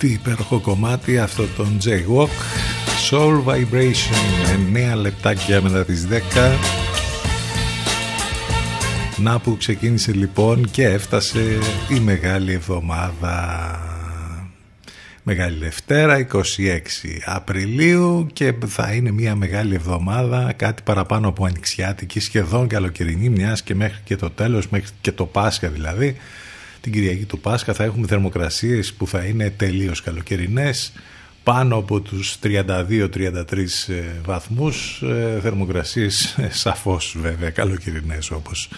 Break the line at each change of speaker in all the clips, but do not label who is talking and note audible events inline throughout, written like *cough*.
Τι υπέροχο κομμάτι αυτό τον J-Walk Soul Vibration 9 λεπτάκια μετά τις 10 να που ξεκίνησε λοιπόν και έφτασε η Μεγάλη Εβδομάδα. Μεγάλη Δευτέρα 26 Απριλίου και θα είναι μια μεγάλη εβδομάδα κάτι παραπάνω από ανοιξιάτικη σχεδόν καλοκαιρινή μιας και μέχρι και το τέλος μέχρι και το Πάσχα δηλαδή την Κυριακή του Πάσχα θα έχουμε θερμοκρασίες που θα είναι τελείως καλοκαιρινές πάνω από τους 32-33 ε, βαθμούς ε, θερμοκρασίες ε, σαφώς βέβαια καλοκαιρινές όπως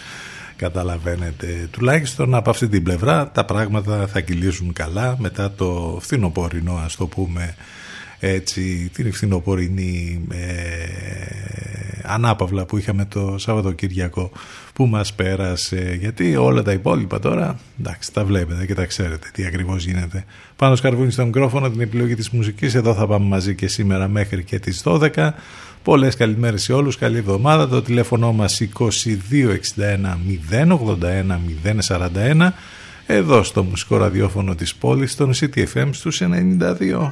καταλαβαίνετε. Τουλάχιστον από αυτή την πλευρά τα πράγματα θα κυλήσουν καλά μετά το φθινοπορεινό ας το πούμε έτσι την φθινοπορεινή ε, ανάπαυλα που είχαμε το Σαββατοκύριακο που μας πέρασε. Γιατί όλα τα υπόλοιπα τώρα εντάξει τα βλέπετε και τα ξέρετε τι ακριβώς γίνεται. Πάνω σκαρβούνι στο μικρόφωνο την επιλογή της μουσικής. Εδώ θα πάμε μαζί και σήμερα μέχρι και τις 12 Πολλές καλημέρες σε όλους, καλή εβδομάδα. Το τηλέφωνο μας 2261 081 041 εδώ στο μουσικό ραδιόφωνο της πόλης, στον CTFM στους 92.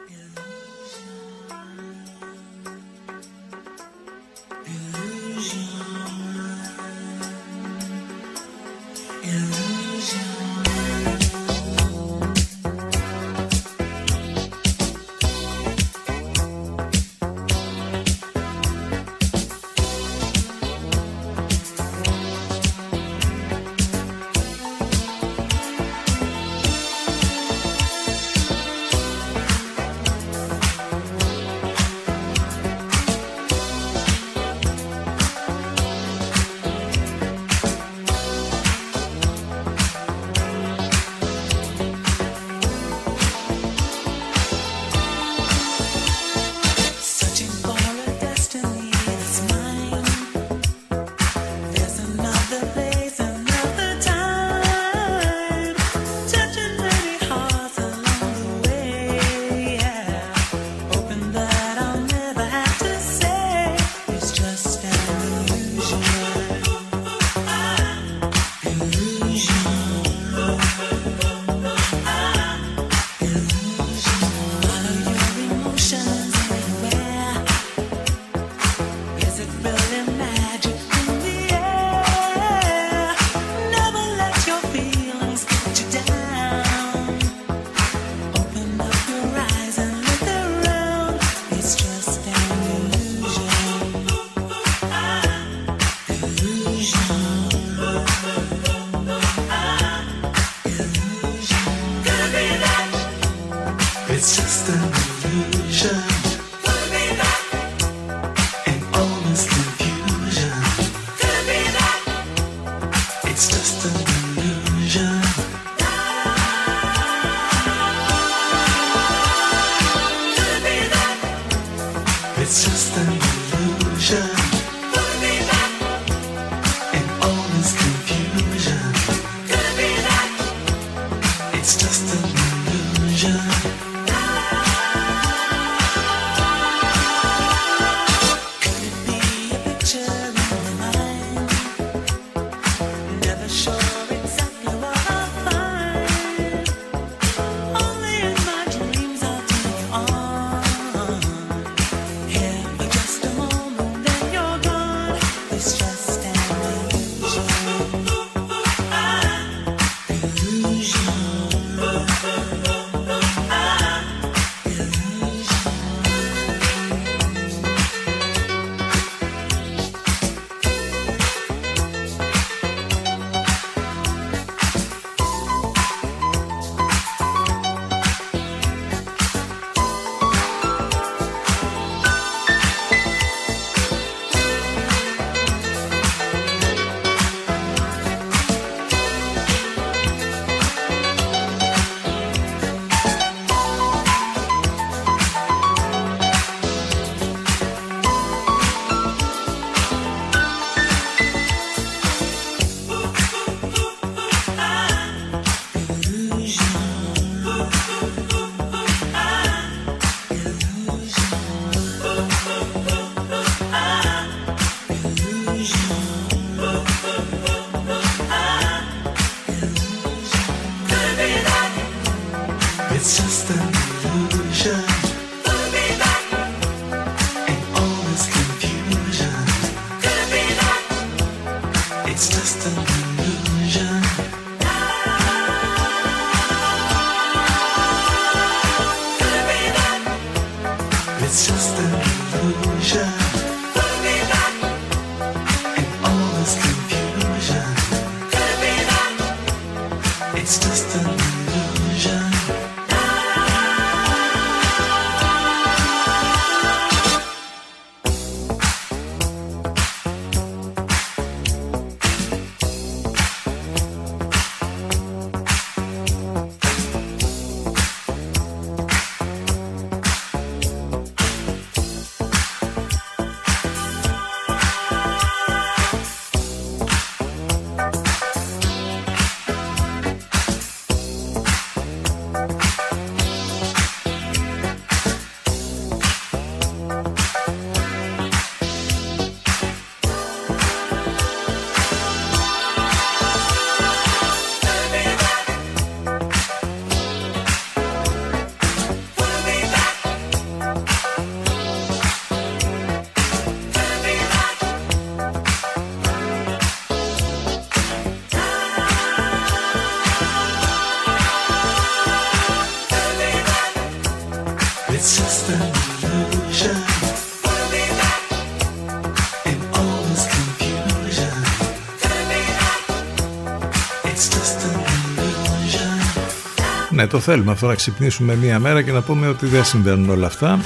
Ναι, το θέλουμε αυτό να ξυπνήσουμε μία μέρα και να πούμε ότι δεν συμβαίνουν όλα αυτά.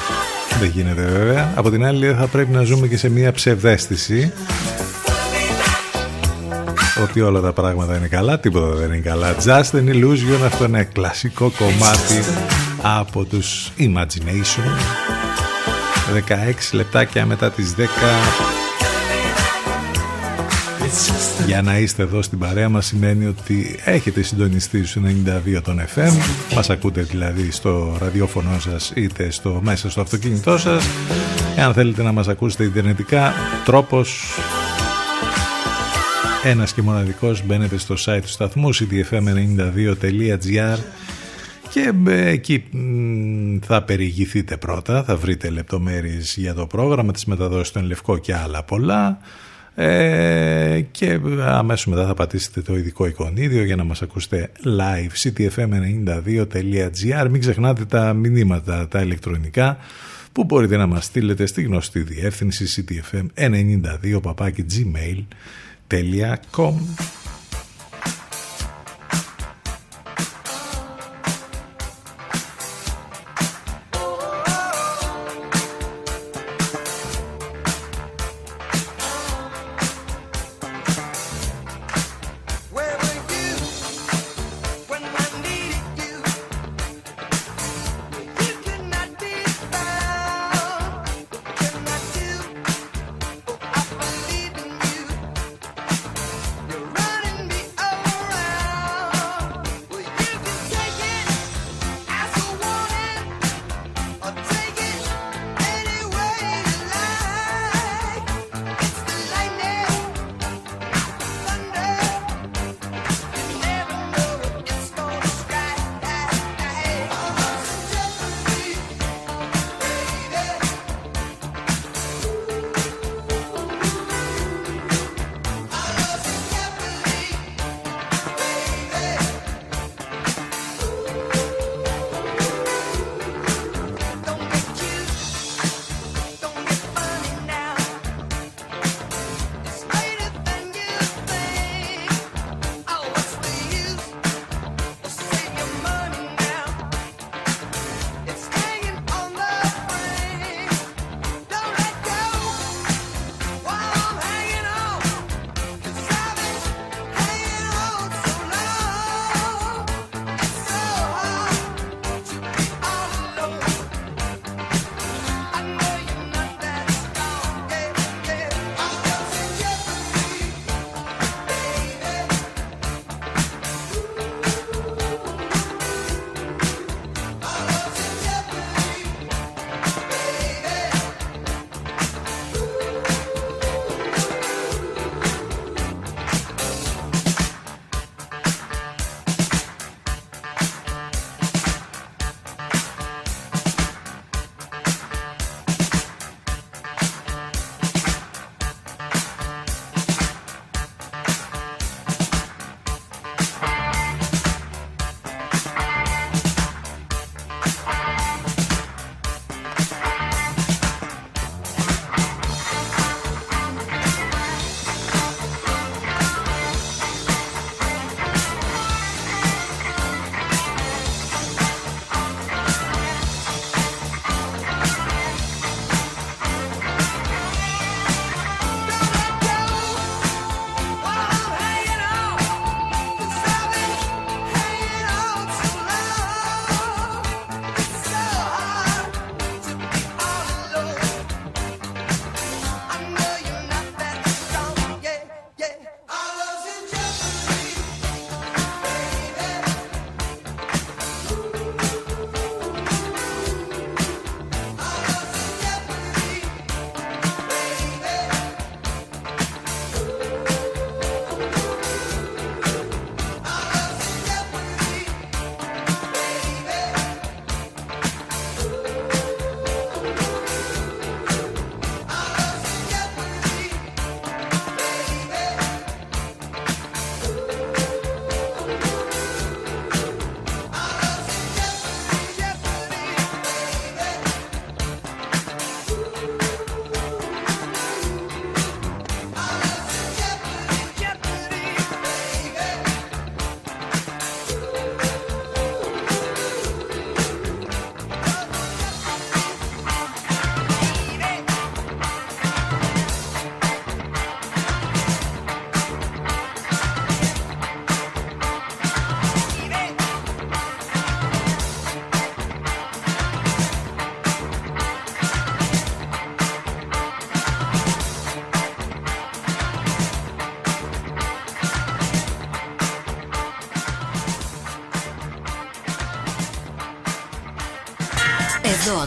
Δεν γίνεται βέβαια. Από την άλλη θα πρέπει να ζούμε και σε μία ψευδέστηση ότι όλα τα πράγματα είναι καλά, τίποτα δεν είναι καλά. Just an illusion, αυτό είναι κλασικό κομμάτι από τους Imagination. 16 λεπτάκια μετά τις 10 για να είστε εδώ στην παρέα μας σημαίνει ότι έχετε συντονιστεί στους 92 των FM μας ακούτε δηλαδή στο ραδιόφωνο σας είτε στο, μέσα στο αυτοκίνητό σας. Εάν θέλετε να μας ακούσετε ιντερνετικά τρόπος ένας και μοναδικός μπαίνετε στο site του σταθμού cdfm92.gr και ε, εκεί θα περιηγηθείτε πρώτα, θα βρείτε λεπτομέρειες για το πρόγραμμα, της μεταδόσης στον Λευκό και άλλα πολλά ε, και αμέσως μετά θα πατήσετε το ειδικό εικονίδιο για να μας ακούσετε live ctfm92.gr μην ξεχνάτε τα μηνύματα τα ηλεκτρονικά που μπορείτε να μας στείλετε στη γνωστή διεύθυνση ctfm92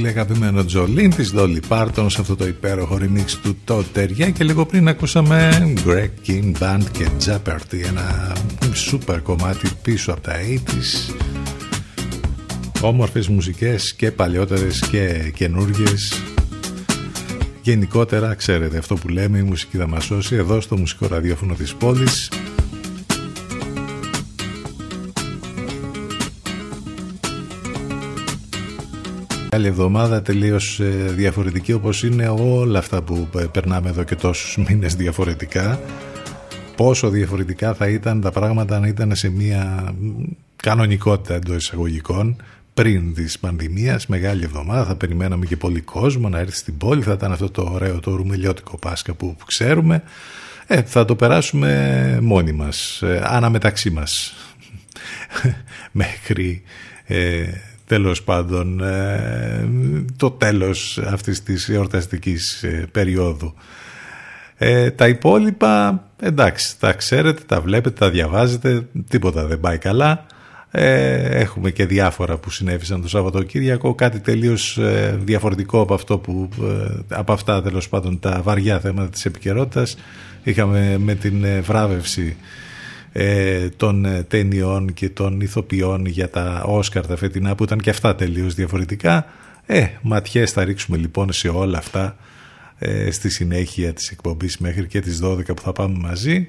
Πολύ αγαπημένο Τζολίν της Dolly Parton σε αυτό το υπέροχο remix του Τότερια και λίγο πριν ακούσαμε Greg King Band και Jeopardy ένα super κομμάτι πίσω από τα 80's όμορφες μουσικές και παλιότερες και καινούργιες. Γενικότερα ξέρετε αυτό που λέμε η μουσική θα μας σώσει εδώ στο μουσικό ραδιόφωνο της πόλης Άλλη εβδομάδα τελείως ε, διαφορετική όπως είναι όλα αυτά που ε, περνάμε εδώ και τόσους μήνες διαφορετικά πόσο διαφορετικά θα ήταν τα πράγματα αν ήταν σε μια κανονικότητα εντός εισαγωγικών πριν της πανδημίας, μεγάλη εβδομάδα. Θα περιμέναμε και πολύ κόσμο να έρθει στην πόλη. Θα ήταν αυτό το ωραίο το ρουμελιώτικο Πάσχα που, ξέρουμε. Ε, θα το περάσουμε μόνοι μας, ε, αναμεταξύ μας. *laughs* Μέχρι ε, τέλος πάντων ε, το τέλος αυτής της εορταστικής ε, περίοδου. Ε, τα υπόλοιπα, εντάξει, τα ξέρετε, τα βλέπετε, τα διαβάζετε, τίποτα δεν πάει καλά. Ε, έχουμε και διάφορα που συνέβησαν το Σαββατοκύριακο, κάτι τελείως ε, διαφορετικό από, αυτό που, ε, από αυτά τέλος πάντων τα βαριά θέματα της επικαιρότητας. Είχαμε με την βράβευση των ταινιών και των ηθοποιών για τα Όσκαρ τα φετινά που ήταν και αυτά τελείως διαφορετικά. Ε, ματιές θα ρίξουμε λοιπόν σε όλα αυτά στη συνέχεια της εκπομπής μέχρι και τις 12 που θα πάμε μαζί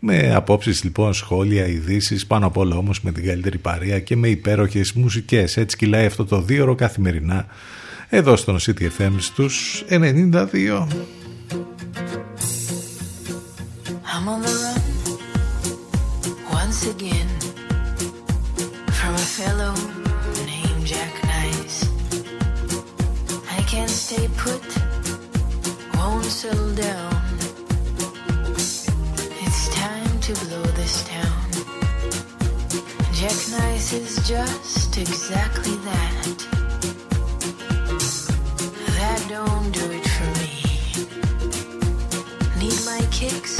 με απόψεις λοιπόν, σχόλια, ειδήσεις, πάνω απ' όλα όμως με την καλύτερη παρέα και με υπέροχες μουσικές. Έτσι κυλάει αυτό το δύο καθημερινά εδώ στον CTFM στους 92. Once again from a fellow named Jack Nice. I can't stay put, won't settle down. It's time to blow this town. Jack Nice is just exactly that. That don't do it for me. Need my kicks,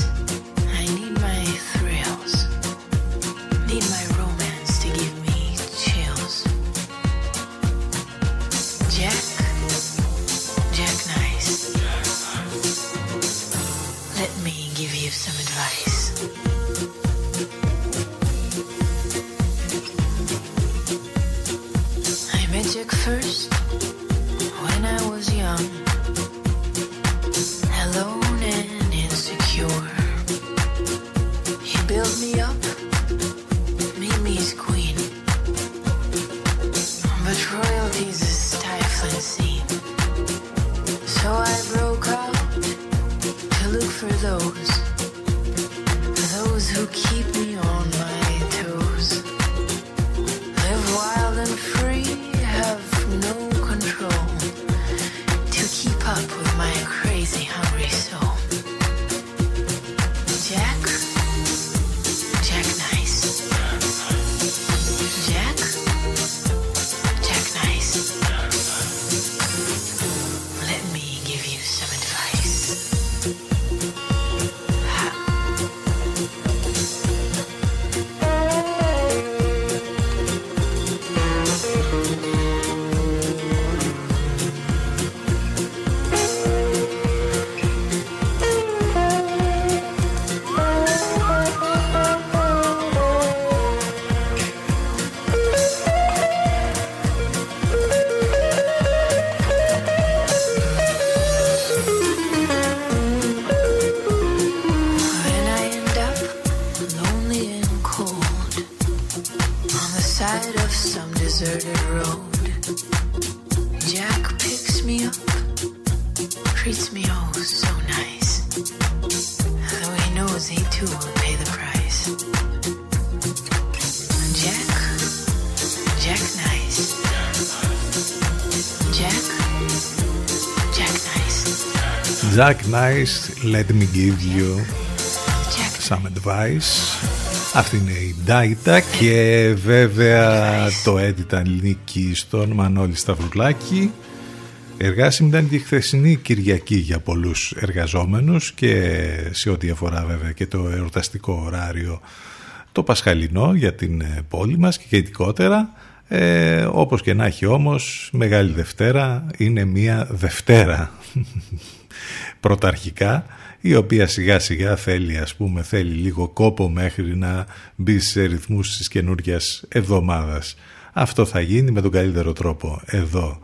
too will pay the price. Jack, Jack nice. Jack, Jack nice. Jack Nice, let me give you
Jack
some advice. Αυτή είναι η Ντάιτα και βέβαια το έδιταν νίκη στον Μανώλη Σταυρουλάκη. Εργάσιμη ήταν και η χθεσινή Κυριακή για πολλούς εργαζόμενους και σε ό,τι αφορά βέβαια και το εορταστικό ωράριο το Πασχαλινό για την ε, πόλη μας και γενικότερα ε, όπως και να έχει όμως Μεγάλη Δευτέρα είναι μια Δευτέρα *laughs* πρωταρχικά η οποία σιγά σιγά θέλει ας πούμε θέλει λίγο κόπο μέχρι να μπει σε ρυθμούς της καινούργιας εβδομάδας. Αυτό θα γίνει με τον καλύτερο τρόπο εδώ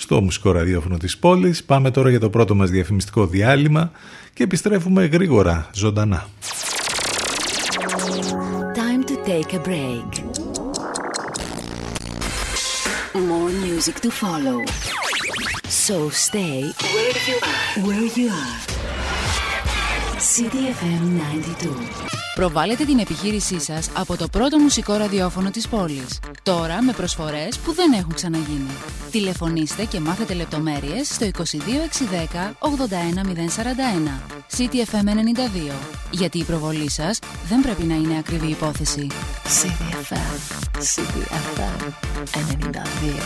στο μουσικό ραδιόφωνο της πόλης. Πάμε τώρα για το πρώτο μας διαφημιστικό διάλειμμα και επιστρέφουμε γρήγορα, ζωντανά.
Time to take a break. More music to follow. So stay where you are. Where you are. CDFM 92.
Προβάλλετε την επιχείρησή σας από το πρώτο μουσικό ραδιόφωνο της πόλης. Τώρα με προσφορές που δεν έχουν ξαναγίνει. Τηλεφωνήστε και μάθετε λεπτομέρειες στο 22610 81041. CTFM 92. Γιατί η προβολή σας δεν πρέπει να είναι ακριβή υπόθεση.
CDFM. CDFM 92.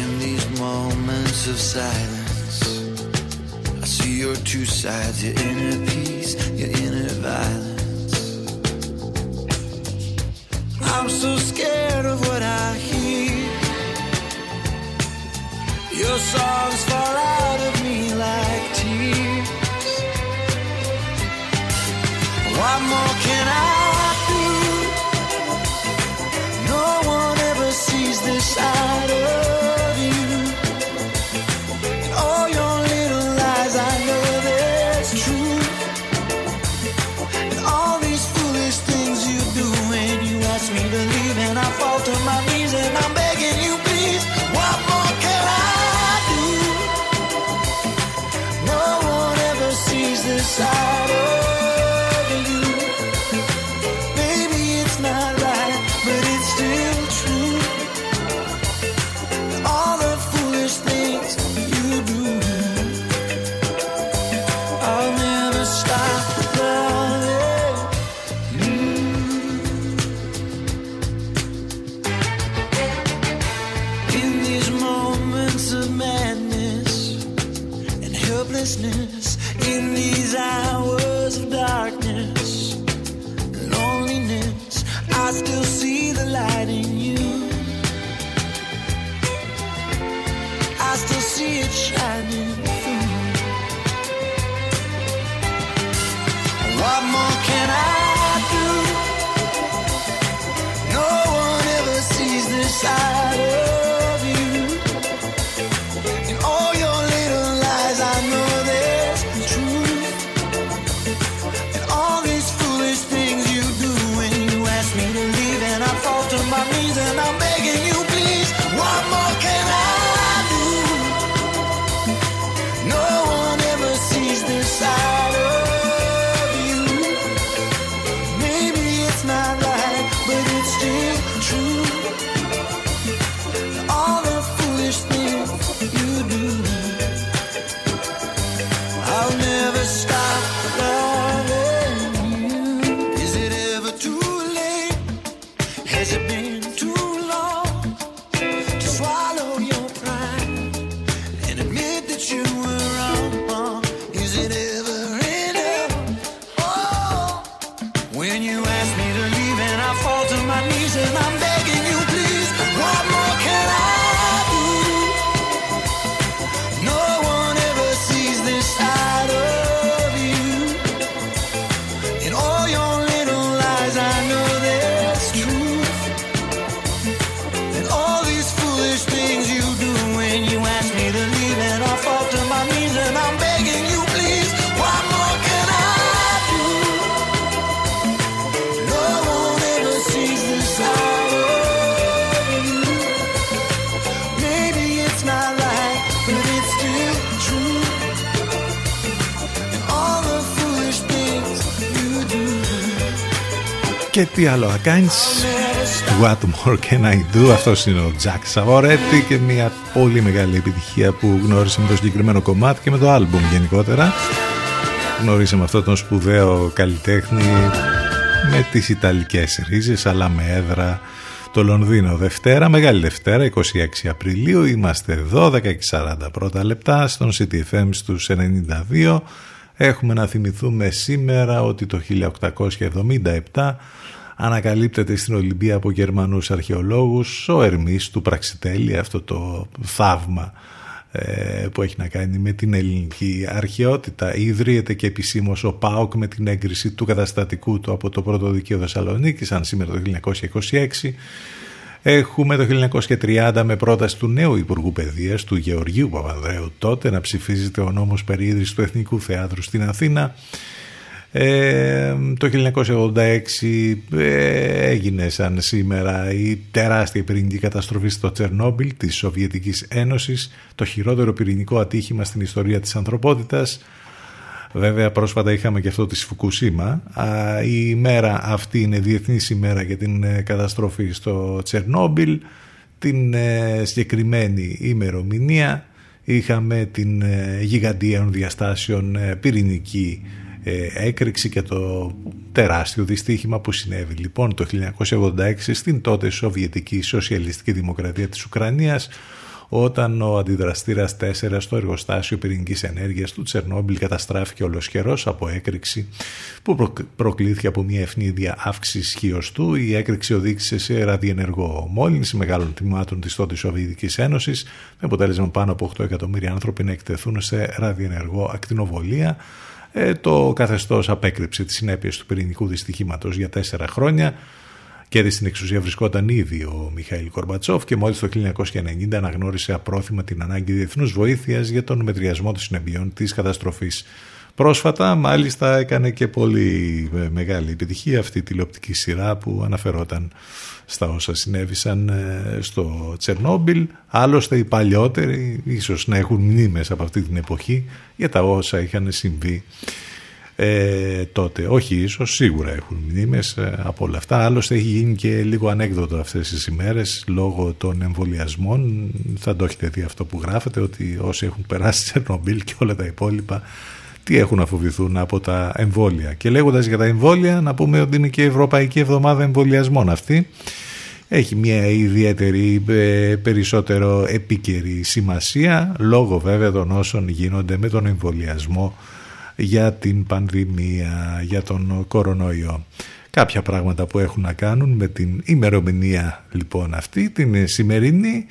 In these moments of silence your two sides, your inner peace, your inner violence. I'm so scared of what I hear. Your songs fall out of me like tears. What more can I do? No one ever sees this side of
τι άλλο να κάνεις What more can I do; Αυτός είναι ο Jack Σαβορέτη Και μια πολύ μεγάλη επιτυχία που γνώρισε με το συγκεκριμένο κομμάτι Και με το άλμπουμ γενικότερα. Γνώρισε με αυτόν τον σπουδαίο καλλιτέχνη Με τις Ιταλικές ρίζες Αλλά με έδρα το Λονδίνο Δευτέρα, Μεγάλη Δευτέρα 26 Απριλίου. Είμαστε εδώ 10 και 40 πρώτα λεπτά Στον CTFM στους 92 Έχουμε να θυμηθούμε σήμερα ότι το 1877 ανακαλύπτεται στην Ολυμπία από Γερμανούς αρχαιολόγους ο Ερμής του Πραξιτέλη, αυτό το θαύμα ε, που έχει να κάνει με την ελληνική αρχαιότητα. Ιδρύεται και επισήμως ο ΠΑΟΚ με την έγκριση του καταστατικού του από το πρώτο δικείο Θεσσαλονίκη, αν σήμερα το 1926. Έχουμε το 1930 με πρόταση του νέου Υπουργού Παιδείας, του Γεωργίου Παπανδρέου τότε, να ψηφίζεται ο νόμος περί του Εθνικού Θεάτρου στην Αθήνα. Ε, το 1986 ε, έγινε σαν σήμερα η τεράστια πυρηνική καταστροφή στο Τσερνόμπιλ της Σοβιετικής Ένωσης, το χειρότερο πυρηνικό ατύχημα στην ιστορία της ανθρωπότητας. Βέβαια πρόσφατα είχαμε και αυτό της Φουκουσίμα. Η ημέρα αυτή είναι διεθνής ημέρα για την ε, καταστροφή στο Τσερνόμπιλ. Την ε, συγκεκριμένη ημερομηνία είχαμε την γιγαντίων διαστάσεων πυρηνική έκρηξη και το τεράστιο δυστύχημα που συνέβη λοιπόν το 1986 στην τότε Σοβιετική Σοσιαλιστική Δημοκρατία της Ουκρανίας όταν ο αντιδραστήρας 4 στο εργοστάσιο πυρηνικής ενέργειας του Τσερνόμπιλ καταστράφηκε ολοσχερός από έκρηξη που προκλήθηκε από μια ευνίδια αύξησης ισχύω του. Η έκρηξη οδήγησε σε ραδιενεργό μόλυνση μεγάλων τμήματων της τότε Σοβιετικής Ένωσης με αποτέλεσμα πάνω από 8 εκατομμύρια άνθρωποι να εκτεθούν σε ραδιενεργό ακτινοβολία ε, το καθεστώς απέκρυψε τις συνέπειες του πυρηνικού δυστυχήματος για τέσσερα χρόνια και στην εξουσία βρισκόταν ήδη ο Μιχαήλ Κορμπατσόφ και μόλις το 1990 αναγνώρισε απρόθυμα την ανάγκη διεθνούς βοήθειας για τον μετριασμό των συνεπειών της καταστροφής. Πρόσφατα μάλιστα έκανε και πολύ ε, μεγάλη επιτυχία αυτή η τηλεοπτική σειρά που αναφερόταν στα όσα συνέβησαν ε, στο Τσερνόμπιλ. Άλλωστε οι παλιότεροι ίσως να έχουν μνήμες από αυτή την εποχή για τα όσα είχαν συμβεί ε, τότε. Όχι ίσως, σίγουρα έχουν μνήμες ε, από όλα αυτά. Άλλωστε έχει γίνει και λίγο ανέκδοτο αυτές τις ημέρες λόγω των εμβολιασμών. Θα το έχετε δει αυτό που γράφετε ότι όσοι έχουν περάσει Τσερνομπίλ και όλα τα υπόλοιπα τι έχουν να φοβηθούν από τα εμβόλια. Και λέγοντας για τα εμβόλια να πούμε ότι είναι και η Ευρωπαϊκή Εβδομάδα Εμβολιασμών αυτή. Έχει μια ιδιαίτερη ε, περισσότερο επίκαιρη σημασία λόγω βέβαια των όσων γίνονται με τον εμβολιασμό για την πανδημία, για τον κορονοϊό. Κάποια πράγματα που έχουν να κάνουν με την ημερομηνία λοιπόν αυτή, την σημερινή.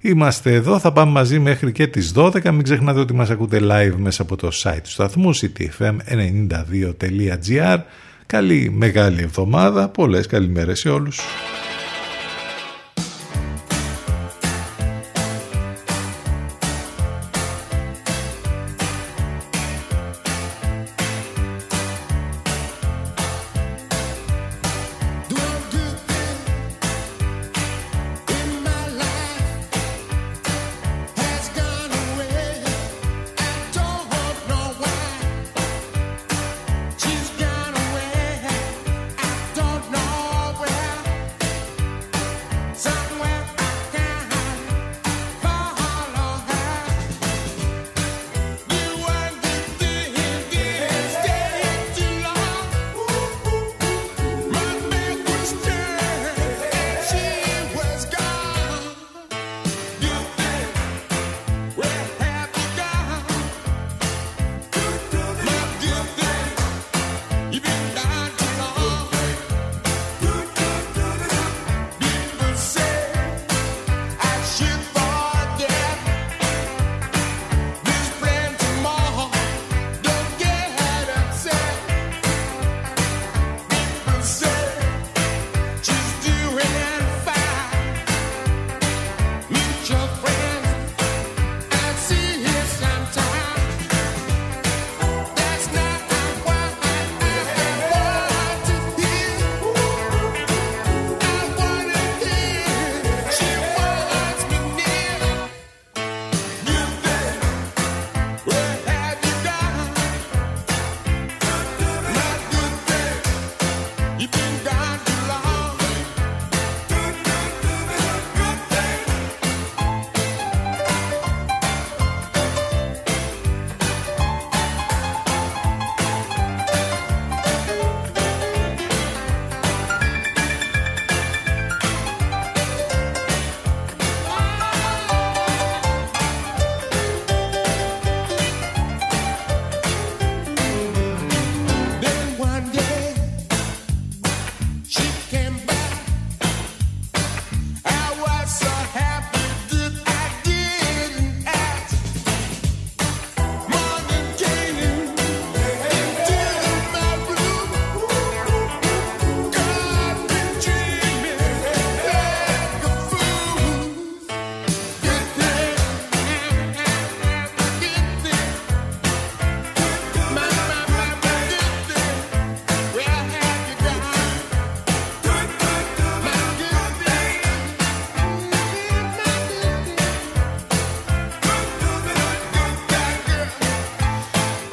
Είμαστε εδώ, θα πάμε μαζί μέχρι και τις 12. Μην ξεχνάτε ότι μας ακούτε live μέσα από το site του σταθμού ctfm92.gr Καλή μεγάλη εβδομάδα, πολλές καλημέρες σε όλους.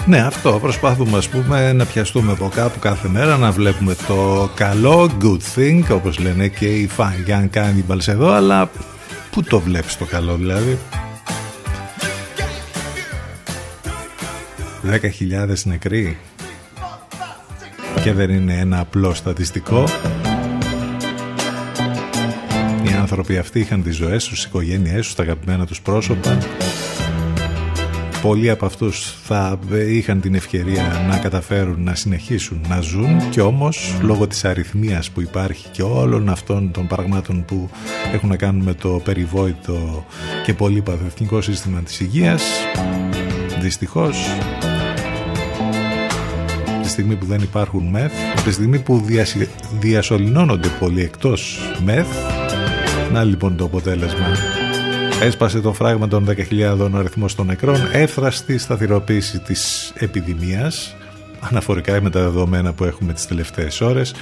Ναι, αυτό προσπαθούμε ας πούμε να πιαστούμε από κάπου κάθε μέρα να βλέπουμε το καλό, good thing όπως λένε και οι Fine Young Cannibals εδώ αλλά πού το βλέπεις το καλό δηλαδή; 10.000 νεκροί. Και δεν είναι ένα απλό στατιστικό. Οι άνθρωποι αυτοί είχαν τις ζωές τους, τις οικογένειές τους, τα αγαπημένα τους πρόσωπα πολλοί από αυτούς θα είχαν την ευκαιρία να καταφέρουν να συνεχίσουν να ζουν και όμως λόγω της αριθμίας που υπάρχει και όλων αυτών των πραγμάτων που έχουν να κάνουν με το περιβόητο και πολύ εθνικό σύστημα της υγείας δυστυχώς τη στιγμή που δεν υπάρχουν μεθ τη στιγμή που διασωληνώνονται πολύ εκτός μεθ να λοιπόν το αποτέλεσμα Έσπασε το φράγμα των 10.000 ο αριθμός των νεκρών, έφραστη σταθεροποίηση της επιδημίας, αναφορικά με τα δεδομένα που έχουμε τις τελευταίες ώρες.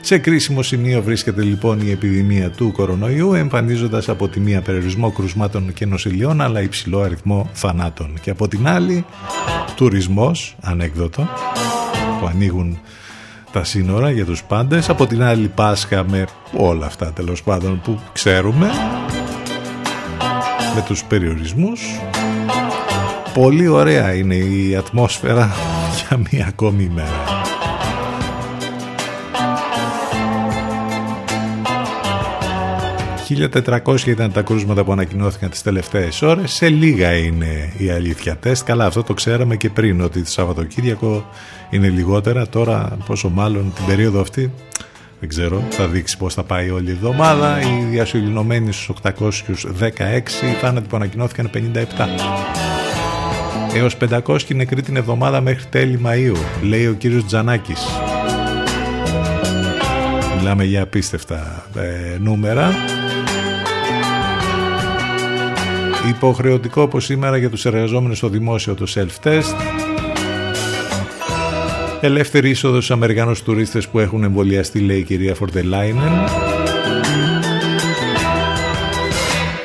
Σε κρίσιμο σημείο βρίσκεται λοιπόν η επιδημία του κορονοϊού, εμφανίζοντας από τη μία περιορισμό κρουσμάτων και νοσηλιών, αλλά υψηλό αριθμό θανάτων. Και από την άλλη, τουρισμός, ανέκδοτο, που ανοίγουν τα σύνορα για τους πάντες, από την άλλη Πάσχα με όλα αυτά τέλος πάντων που ξέρουμε, με τους περιορισμούς. Πολύ ωραία είναι η ατμόσφαιρα *laughs* για μία ακόμη ημέρα 1400 ήταν τα κρούσματα που ανακοινώθηκαν τις τελευταίες ώρες. Σε λίγα είναι η αλήθεια τεστ. Καλά αυτό το ξέραμε και πριν ότι το Σαββατοκύριακο είναι λιγότερα. Τώρα πόσο μάλλον την περίοδο αυτή δεν ξέρω, θα δείξει πώς θα πάει όλη η εβδομάδα. Οι διασωληνωμένοι στους 816, οι θάνατοι που ανακοινώθηκαν 57. Έως 500 νεκροί την εβδομάδα μέχρι τέλη Μαΐου, λέει ο κύριος Τζανάκης. Μιλάμε για απίστευτα ε, νούμερα. Υποχρεωτικό όπως σήμερα για τους εργαζόμενους στο δημόσιο το self-test Ελεύθερη είσοδος στους Αμερικανού τουρίστες που έχουν εμβολιαστεί, λέει η κυρία Φορτελάινεν.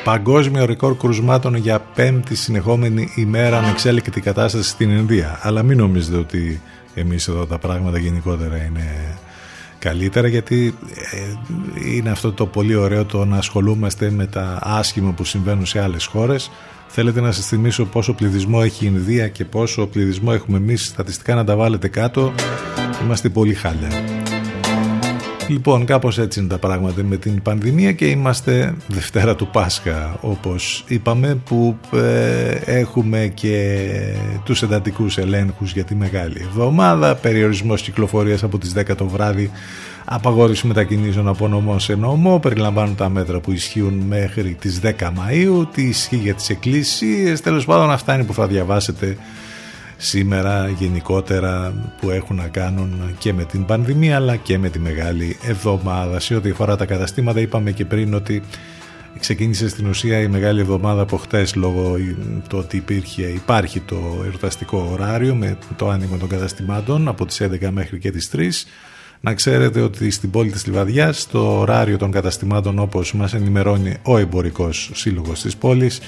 Παγκόσμιο ρεκόρ κρουσμάτων για πέμπτη συνεχόμενη ημέρα με εξέλικτη κατάσταση στην Ινδία. Αλλά μην νομίζετε ότι εμείς εδώ τα πράγματα γενικότερα είναι καλύτερα γιατί ε, είναι αυτό το πολύ ωραίο το να ασχολούμαστε με τα άσχημα που συμβαίνουν σε άλλες χώρες Θέλετε να σας θυμίσω πόσο πληθυσμό έχει η Ινδία και πόσο πληθυσμό έχουμε εμείς στατιστικά να τα βάλετε κάτω. Είμαστε πολύ χάλια. Λοιπόν, κάπως έτσι είναι τα πράγματα με την πανδημία και είμαστε Δευτέρα του Πάσχα, όπως είπαμε, που ε, έχουμε και τους εντατικούς ελέγχους για τη Μεγάλη Εβδομάδα, περιορισμός κυκλοφορίας από τις 10 το βράδυ Απαγόρευση μετακινήσεων από νομό σε νόμο περιλαμβάνουν τα μέτρα που ισχύουν μέχρι τις 10 Μαΐου, τι ισχύει για τις εκκλησίες, τέλος πάντων αυτά είναι που θα διαβάσετε σήμερα γενικότερα που έχουν να κάνουν και με την πανδημία αλλά και με τη Μεγάλη Εβδομάδα. Σε ό,τι αφορά τα καταστήματα είπαμε και πριν ότι ξεκίνησε στην ουσία η Μεγάλη Εβδομάδα από χτες λόγω το ότι υπήρχε, υπάρχει το εορταστικό ωράριο με το άνοιγμα των καταστημάτων από τις 11 μέχρι και τις 3 να ξέρετε ότι στην πόλη της Λιβαδιάς το ωράριο των καταστημάτων όπως μας ενημερώνει ο εμπορικός σύλλογος της πόλης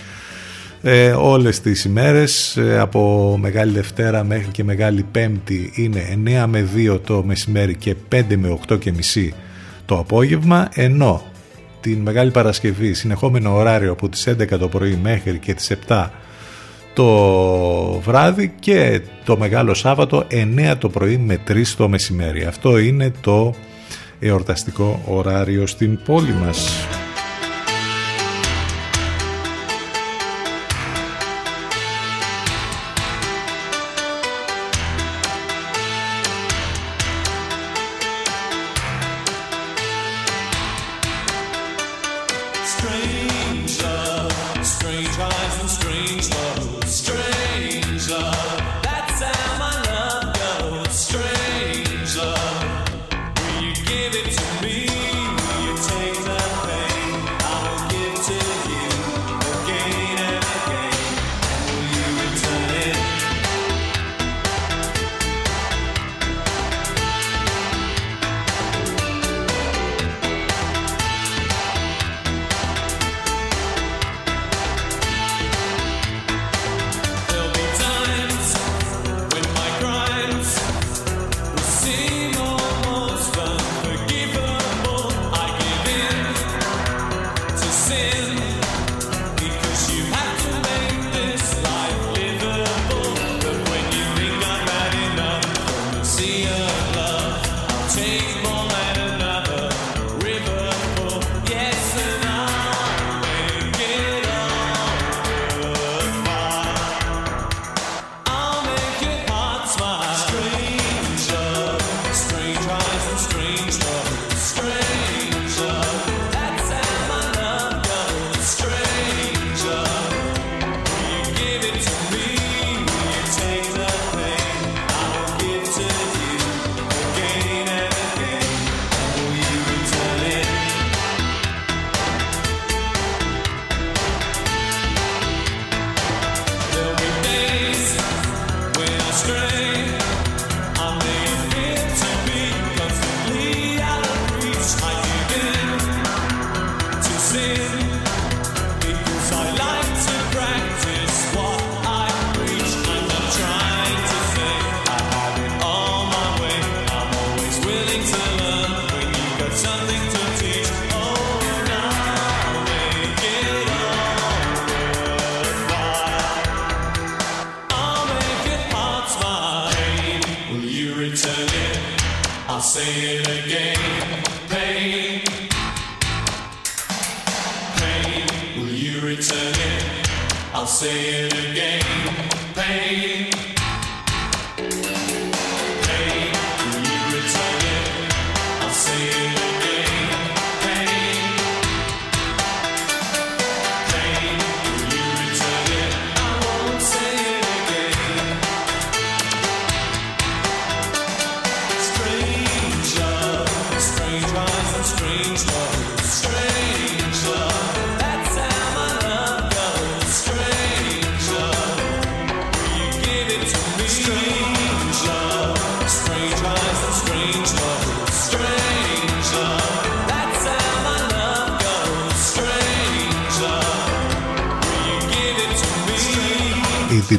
ε, όλες τις ημέρες ε, από Μεγάλη Δευτέρα μέχρι και Μεγάλη Πέμπτη είναι 9 με 2 το μεσημέρι και 5 με 8 και μισή το απόγευμα ενώ την Μεγάλη Παρασκευή συνεχόμενο ωράριο από τις 11 το πρωί μέχρι και τις 7 το βράδυ και το Μεγάλο Σάββατο 9 το πρωί με 3 το μεσημέρι. Αυτό είναι το εορταστικό ωράριο στην πόλη μας.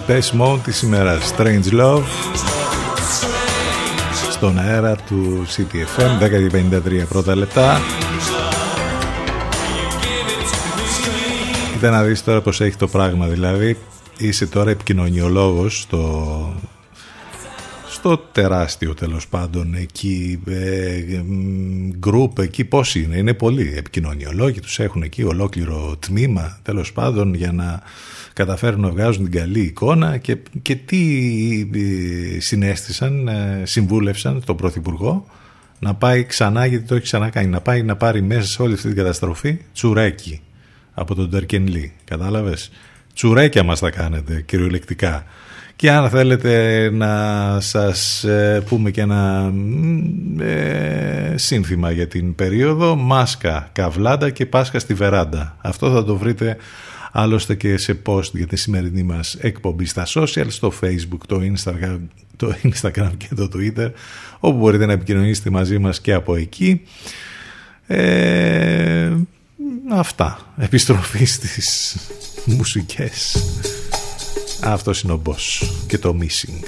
Depeche Mode της ημέρας. Strange Love. Στον αέρα του CTFM 10.53 πρώτα λεπτά. Κοίτα να δεις τώρα πως έχει το πράγμα. Δηλαδή είσαι τώρα επικοινωνιολόγος στο, στο τεράστιο τέλος πάντων εκεί ε, group εκεί πώς είναι είναι πολλοί επικοινωνιολόγοι τους έχουν εκεί ολόκληρο τμήμα τέλος πάντων για να καταφέρουν να βγάζουν την καλή εικόνα και, και τι ε, συνέστησαν, ε, συμβούλευσαν τον Πρωθυπουργό να πάει ξανά, γιατί το έχει ξανακάνει, να πάει να πάρει μέσα σε όλη αυτή την καταστροφή τσουρέκι από τον Τερκενλή. Κατάλαβες; Τσουρέκια μας τα κάνετε κυριολεκτικά. Και αν θέλετε να σας ε, πούμε και ένα ε, σύνθημα για την περίοδο, μάσκα καβλάντα και πάσχα στη βεράντα. Αυτό θα το βρείτε άλλωστε και σε post για τη σημερινή μας εκπομπή στα social, στο facebook, το instagram, το instagram και το twitter όπου μπορείτε να επικοινωνήσετε μαζί μας και από εκεί. Ε, αυτά. Επιστροφή στις μουσικές αυτός είναι ο boss και το missing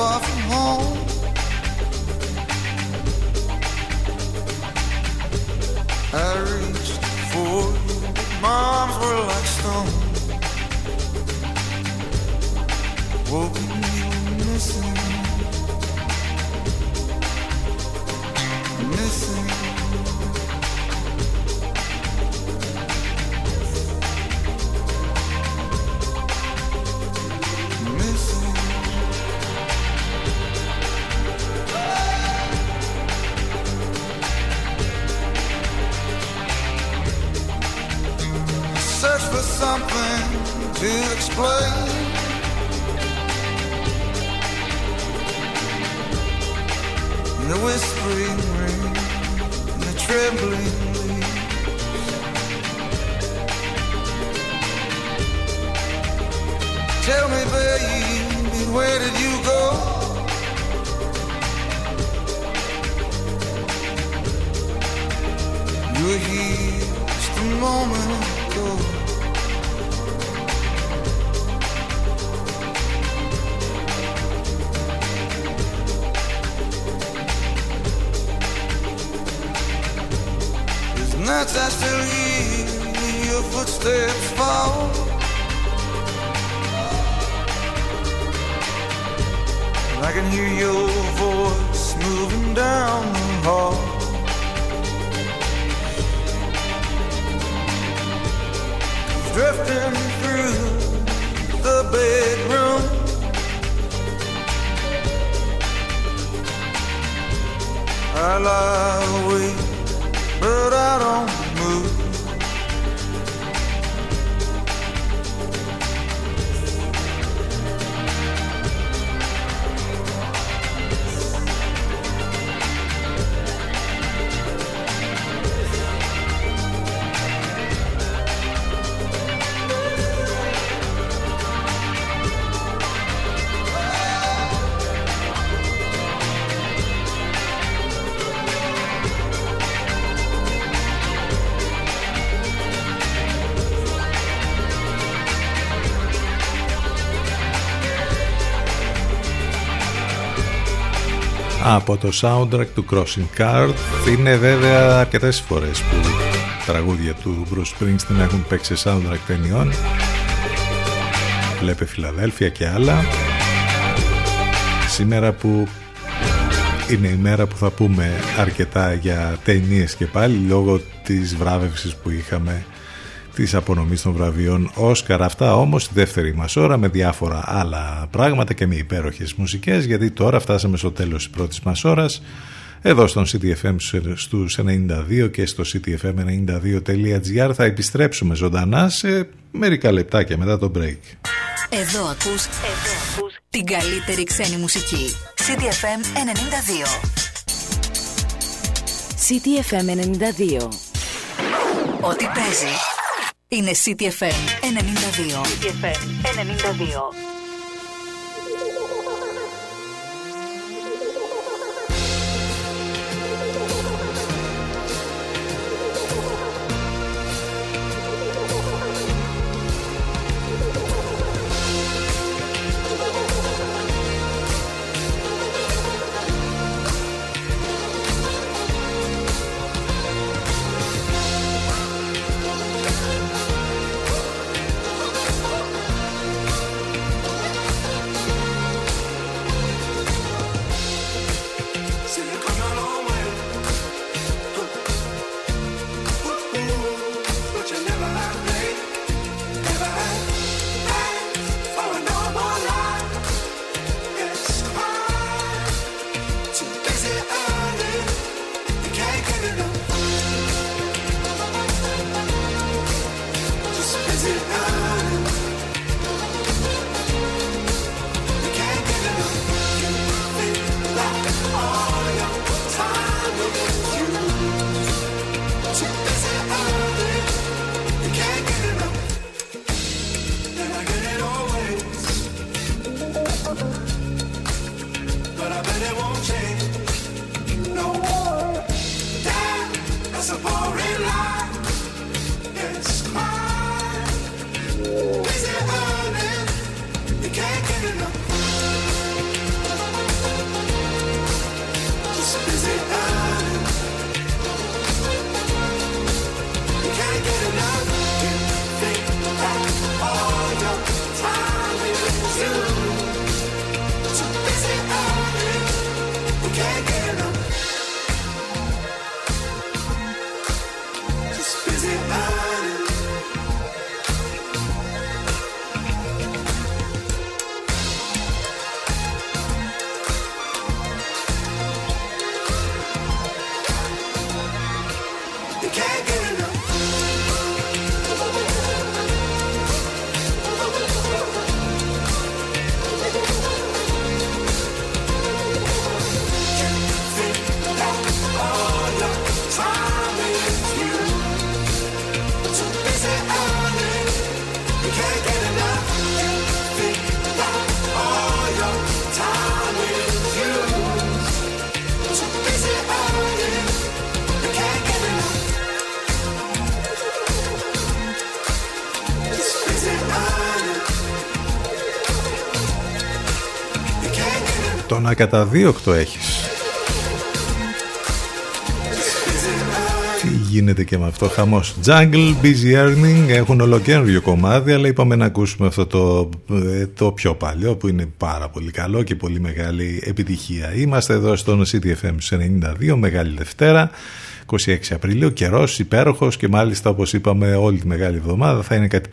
far from home
από το soundtrack του Crossing Card είναι βέβαια αρκετές φορές που τραγούδια του Bruce Springsteen έχουν παίξει soundtrack ταινιών Βλέπε Φιλαδέλφια και άλλα σήμερα που είναι η μέρα που θα πούμε αρκετά για ταινίες και πάλι λόγω της βράβευσης που είχαμε της απονομής των βραβείων Όσκαρ. Αυτά όμως στη δεύτερη μας ώρα με διάφορα άλλα πράγματα και με υπέροχες μουσικές γιατί τώρα φτάσαμε στο τέλος της πρώτης μας ώρας εδώ στον CTFM στους 92 και στο ctfm92.gr θα επιστρέψουμε ζωντανά σε μερικά λεπτάκια μετά το break.
Εδώ ακούς, εδώ ακούς την καλύτερη ξένη μουσική. CTFM 92. CTFM 92. Ό,τι παίζει είναι CTFM 92. CTFM 92.
Τον ακαταδίωκτο έχεις. Τι γίνεται και με αυτό χαμός. Jungle, Busy Earning έχουν ολοκένουργιο κομμάτι αλλά είπαμε να ακούσουμε αυτό το, ε, το πιο παλιό που είναι πάρα πολύ καλό και πολύ μεγάλη επιτυχία. Είμαστε εδώ στον CTFM 92 Μεγάλη Δευτέρα 26 Απριλίου, καιρός υπέροχος και μάλιστα όπως είπαμε όλη τη μεγάλη εβδομάδα θα είναι κάτι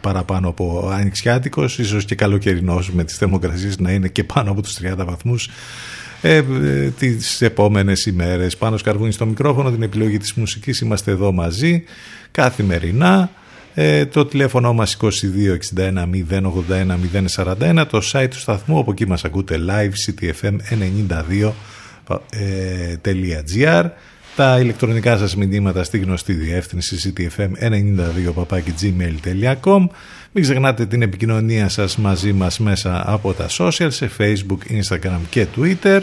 παραπάνω από ανοιξιάτικος, ίσως και καλοκαιρινός με τις θερμοκρασίες να είναι και πάνω από τους 30 βαθμούς. Ε, ε, τις επόμενες ημέρες. Πάνω σκαρβούνι στο μικρόφωνο την επιλογή της μουσικής είμαστε εδώ μαζί καθημερινά. Ε, το τηλέφωνο μας 2261 081 041 το site του σταθμού από εκεί μας ακούτε live ctfm92.gr τα ηλεκτρονικά σας μηνύματα στη γνωστή διεύθυνση ctfm92.gmail.com Μην ξεχνάτε την επικοινωνία σας μαζί μας μέσα από τα social σε facebook, instagram και twitter.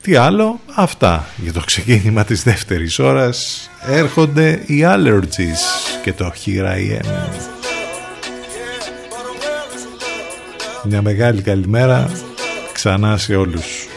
Τι άλλο, αυτά για το ξεκίνημα της δεύτερης ώρας. Έρχονται οι allergies και το Here Μια μεγάλη καλημέρα ξανά σε όλους.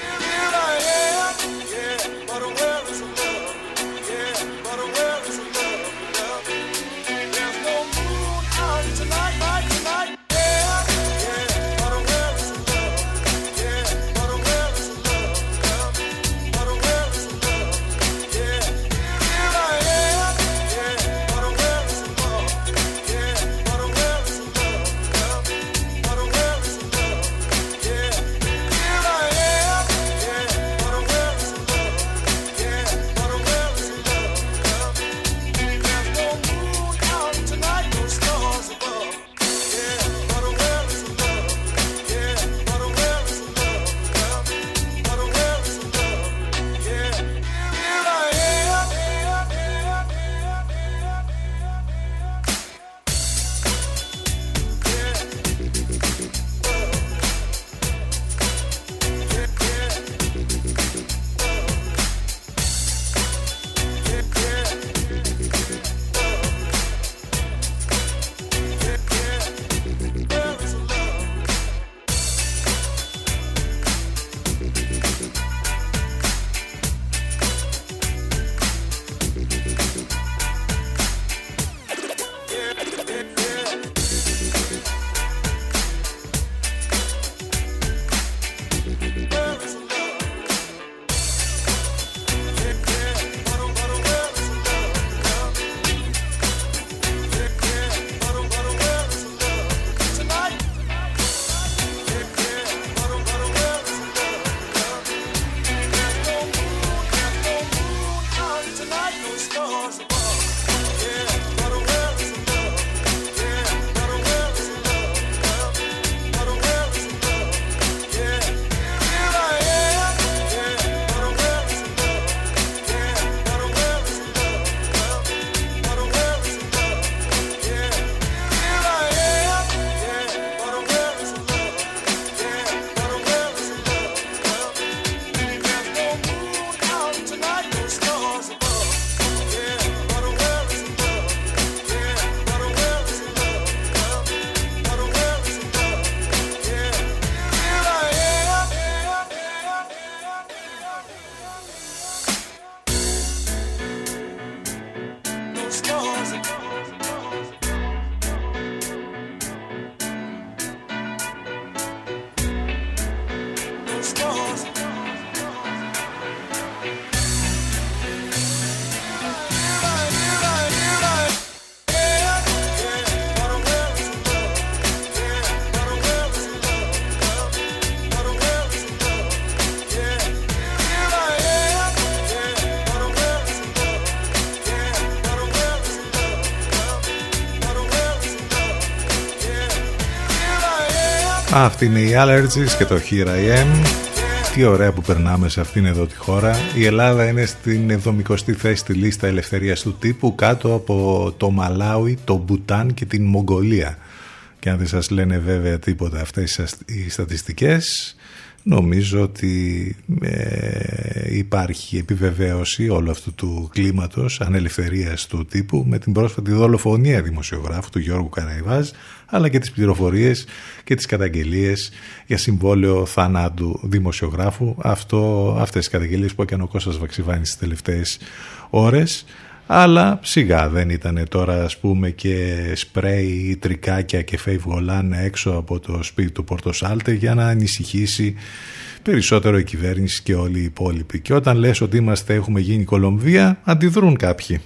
Αυτή είναι η Allergies και το Here I Am. Τι ωραία που περνάμε σε αυτήν εδώ τη χώρα. Η Ελλάδα είναι στην 70η θέση στη λίστα ελευθερίας του τύπου κάτω από το Μαλάουι, το Μπουτάν και την Μογγολία. Και αν δεν σας λένε βέβαια τίποτα αυτές οι στατιστικές
νομίζω ότι ε, υπάρχει επιβεβαίωση όλου αυτού του κλίματος ανελευθερίας του τύπου με την πρόσφατη δολοφονία δημοσιογράφου του Γιώργου Καραϊβάζ αλλά και τις πληροφορίες και τις καταγγελίες για συμβόλαιο θανάτου δημοσιογράφου. Αυτό, αυτές τις καταγγελίες που έκανε ο Κώστας Βαξιβάνης τις τελευταίες ώρες αλλά σιγά δεν ήταν τώρα ας πούμε και σπρέι, τρικάκια και φεύγολάν έξω από το σπίτι του Πορτοσάλτε για να ανησυχήσει περισσότερο η κυβέρνηση και όλοι οι υπόλοιποι. Και όταν λες ότι είμαστε, έχουμε γίνει Κολομβία, αντιδρούν κάποιοι.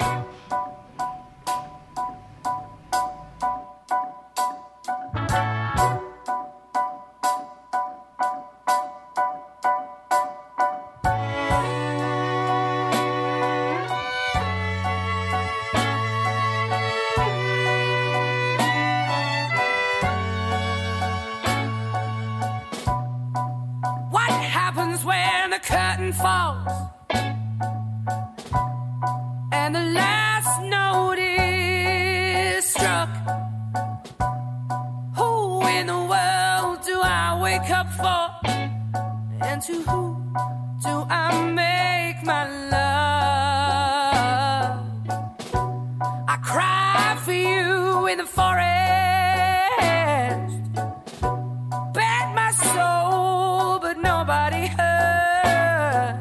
nobody heard.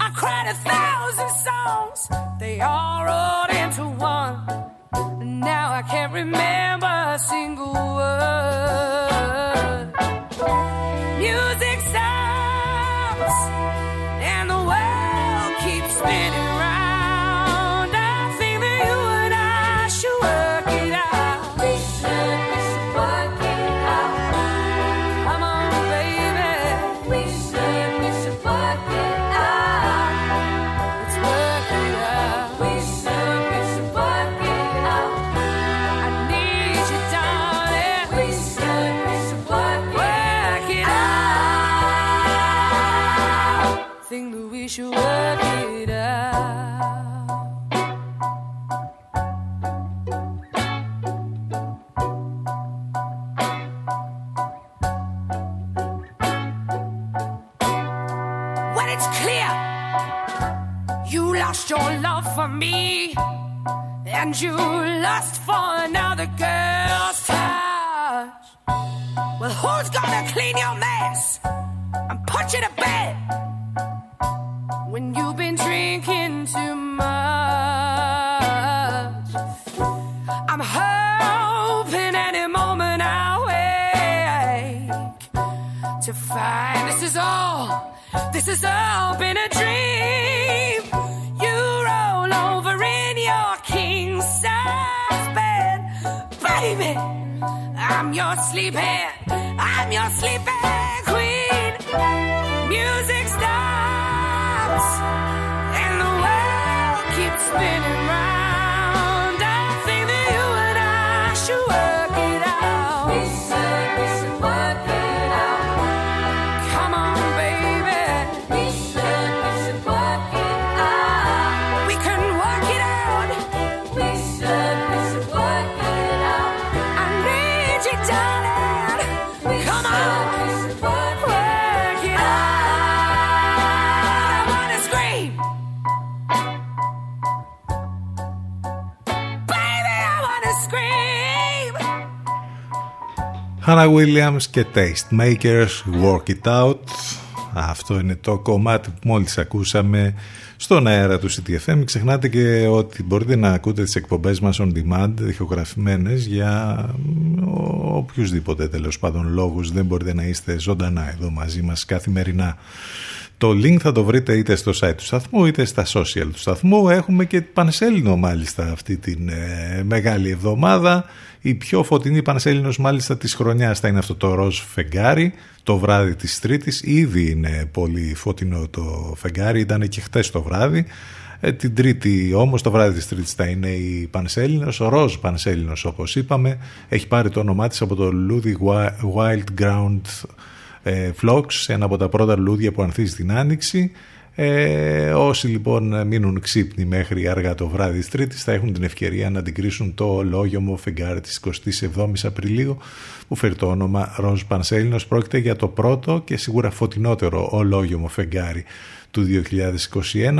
I cried a thousand songs, they all rolled into and you lust for another girl's touch. Well, who's gonna clean your mess? Hannah Williams και Taste Makers Work It Out αυτό είναι το κομμάτι που μόλις ακούσαμε στον αέρα του CTFM μην ξεχνάτε και ότι μπορείτε να ακούτε τις εκπομπές μας on demand ηχογραφημένες για οποιουσδήποτε τέλος πάντων λόγους δεν μπορείτε να είστε ζωντανά εδώ μαζί μας καθημερινά το link θα το βρείτε είτε στο site του σταθμού είτε στα social του σταθμού. Έχουμε και πανσέλινο μάλιστα αυτή την ε, μεγάλη εβδομάδα. Η πιο φωτεινή πανσέλινος μάλιστα της χρονιάς θα είναι αυτό το ροζ φεγγάρι το βράδυ της Τρίτης. Ήδη είναι πολύ φωτεινό το φεγγάρι, ήταν και χτες το βράδυ. Ε, την Τρίτη όμως το βράδυ της Τρίτης θα είναι η Πανσέλινος, ο Ροζ Πανσέλινος όπως είπαμε. Έχει πάρει το όνομά της από το λούδι Wild Ground ε, Flocks, ένα από τα πρώτα λούδια που ανθίζει την Άνοιξη.
Ε, όσοι λοιπόν μείνουν ξύπνοι μέχρι αργά το βράδυ της Τρίτης θα έχουν την ευκαιρία να αντικρίσουν το μου φεγγάρι της 27ης Απριλίου που φέρει το όνομα Ροζ Πανσέλινος. Πρόκειται για το πρώτο και σίγουρα φωτεινότερο ολόγιομο φεγγάρι του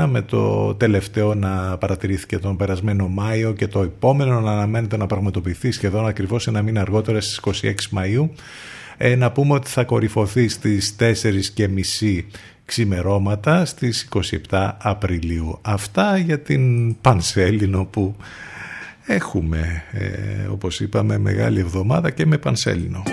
2021 με το τελευταίο να παρατηρήθηκε τον περασμένο Μάιο και το επόμενο να αναμένεται να πραγματοποιηθεί σχεδόν ακριβώς ένα μήνα αργότερα στις 26 Μαΐου. Ε, να πούμε ότι θα κορυφωθεί στις 4.30 ξημερώματα στις 27 Απριλίου. Αυτά για την Πανσέλινο που έχουμε, ε, όπως είπαμε, μεγάλη εβδομάδα και με Πανσέλινο.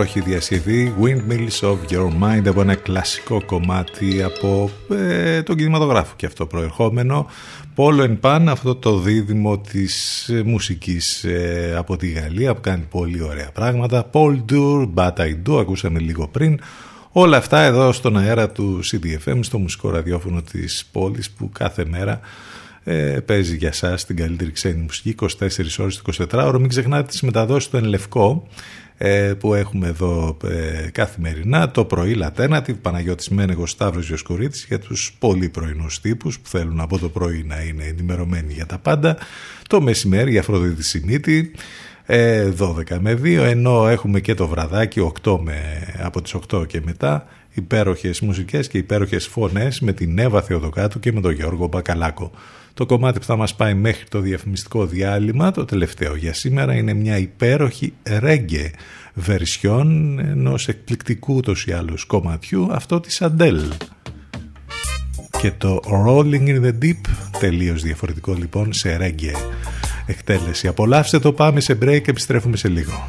Υπέροχη διασκευή Windmills of Your Mind από ένα κλασικό κομμάτι από ε, τον κινηματογράφο και αυτό προερχόμενο. Πόλο εν Pan, αυτό το δίδυμο της ε, μουσικής ε, από τη Γαλλία που κάνει πολύ ωραία πράγματα. Paul Dur, But I Do, ακούσαμε λίγο πριν. Όλα αυτά εδώ στον αέρα του CDFM στο μουσικό ραδιόφωνο της πόλης που κάθε μέρα ε, παίζει για σας την καλύτερη ξένη μουσική 24 ώρες 24 ώρο μην ξεχνάτε τις μεταδόσεις του Ενλευκό ε, που έχουμε εδώ ε, καθημερινά. Το πρωί Λατένατη, Παναγιώτης Μένεγος Σταύρος Γιοσκουρίτης για τους πολύ πρωινούς τύπους που θέλουν από το πρωί να είναι ενημερωμένοι για τα πάντα. Το μεσημέρι για Αφροδίτη Σιμίτη 12 ε, με 2 ενώ έχουμε και το βραδάκι 8 με, από τις 8 και μετά υπέροχες μουσικές και υπέροχες φωνές με την Εύα Θεοδοκάτου και με τον Γιώργο Μπακαλάκο. Το κομμάτι που θα μας πάει μέχρι το διαφημιστικό διάλειμμα, το τελευταίο για σήμερα, είναι μια υπέροχη ρέγγε βερσιόν ενός εκπληκτικού τους ή άλλους κομματιού, αυτό της Αντέλ. Και το Rolling in the Deep, τελείως διαφορετικό λοιπόν σε ρέγγε εκτέλεση. Απολαύστε το, πάμε σε break, επιστρέφουμε σε λίγο.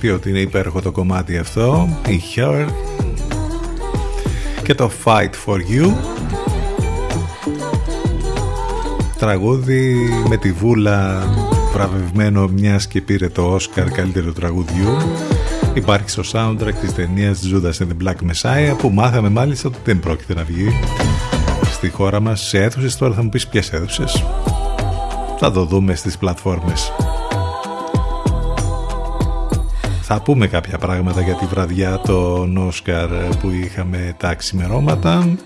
Πει ότι είναι υπέροχο το κομμάτι αυτό Η Her Και το Fight For You. Τραγούδι με τη βούλα βραβευμένο μιας και πήρε το Oscar καλύτερο τραγουδιού. Υπάρχει στο soundtrack της ταινίας Judas and the Black Messiah που μάθαμε μάλιστα ότι δεν πρόκειται να βγει στη χώρα μας. Σε αίθουσες τώρα θα μου πεις ποιες αίθουσες. Θα το δούμε στις πλατφόρμες θα πούμε κάποια πράγματα για τη βραδιά των Όσκαρ που είχαμε τα ξημερώματα.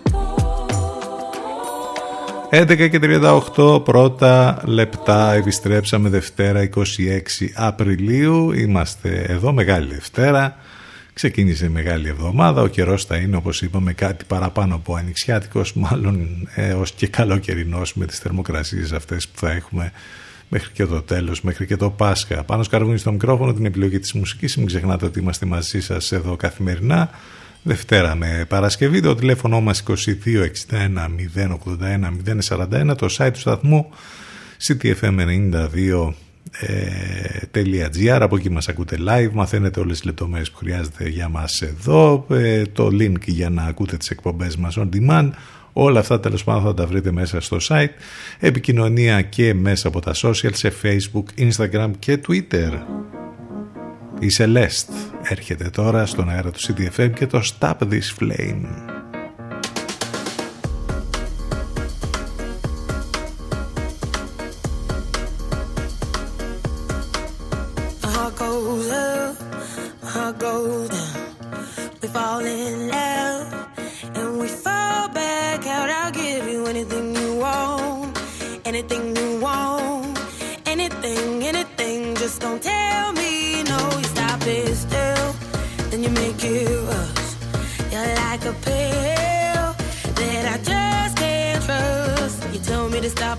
11 και 38 πρώτα λεπτά επιστρέψαμε Δευτέρα 26 Απριλίου. Είμαστε εδώ Μεγάλη Δευτέρα. Ξεκίνησε η μεγάλη εβδομάδα, ο καιρός θα είναι όπως είπαμε κάτι παραπάνω από ανοιξιάτικος, μάλλον έως και καλοκαιρινός με τις θερμοκρασίες αυτές που θα έχουμε μέχρι και το τέλος, μέχρι και το Πάσχα. Πάνω σκαρβούνι στο μικρόφωνο την επιλογή της μουσικής, μην ξεχνάτε ότι είμαστε μαζί σας εδώ καθημερινά. Δευτέρα με Παρασκευή, το τηλέφωνο μας 2261 081 041, το site του σταθμού ctfm92 .gr από εκεί μας ακούτε live μαθαίνετε όλες τις λεπτομέρειες που χρειάζεται για μας εδώ ε, το link για να ακούτε τις εκπομπές μας on demand όλα αυτά τέλος πάντων θα τα βρείτε μέσα στο site. Επικοινωνία και μέσα από τα social σε facebook, instagram και twitter. Η Celeste έρχεται τώρα στον αέρα του CDFM και το Stop This Flame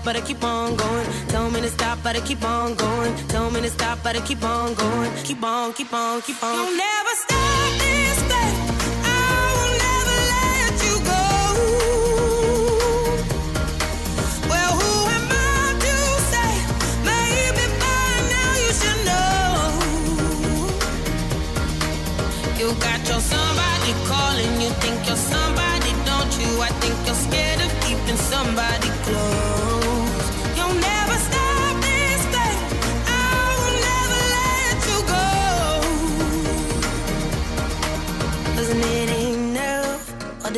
but I keep on going. Tell me to stop, but I keep on going. Tell me to stop, but I keep on going. Keep on, keep on, keep on. You'll never stop this thing.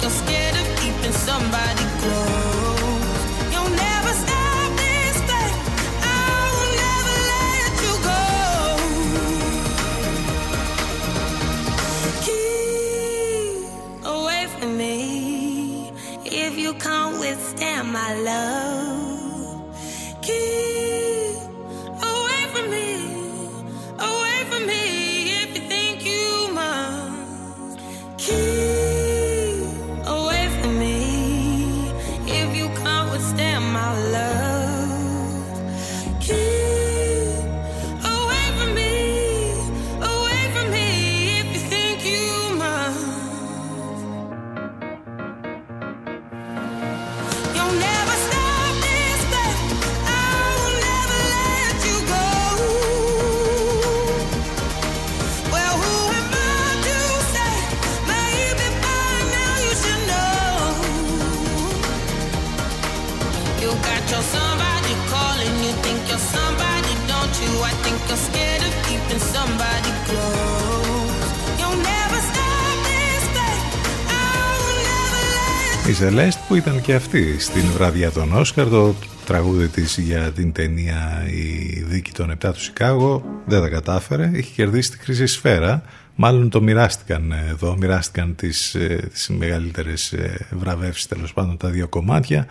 Don't scared of keeping somebody
Celeste που ήταν και αυτή στην βραδιά των Όσκαρ το τραγούδι της για την ταινία «Η δίκη των 7 του Σικάγο» δεν τα κατάφερε, είχε κερδίσει τη χρυσή σφαίρα. Μάλλον το μοιράστηκαν εδώ μοιράστηκαν τις, ε, τις μεγαλύτερες ε, βραβεύσεις τέλος πάντων τα δύο κομμάτια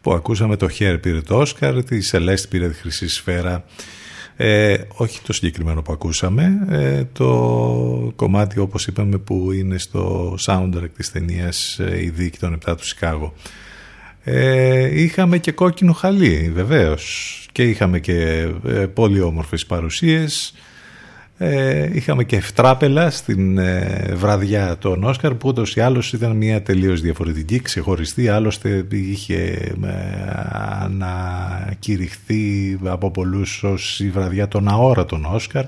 που ακούσαμε. Το Χέρ πήρε το Όσκαρ της Celeste πήρε τη χρυσή σφαίρα ε, όχι το συγκεκριμένο που ακούσαμε, ε, το κομμάτι όπως είπαμε που είναι στο soundtrack της ταινίας ε, «Η δίκη των 7 του Σικάγο». Ε, είχαμε και κόκκινο χαλί βεβαίως και είχαμε και ε, πολύ όμορφες παρουσίες ε, είχαμε και ευτράπελα στην ε, βραδιά των Όσκαρ που ούτως ή άλλως ήταν μια τελείως διαφορετική, ξεχωριστή άλλωστε είχε ε, ανακηρυχθεί από πολλούς ως η βραδιά των αόρατων Όσκαρ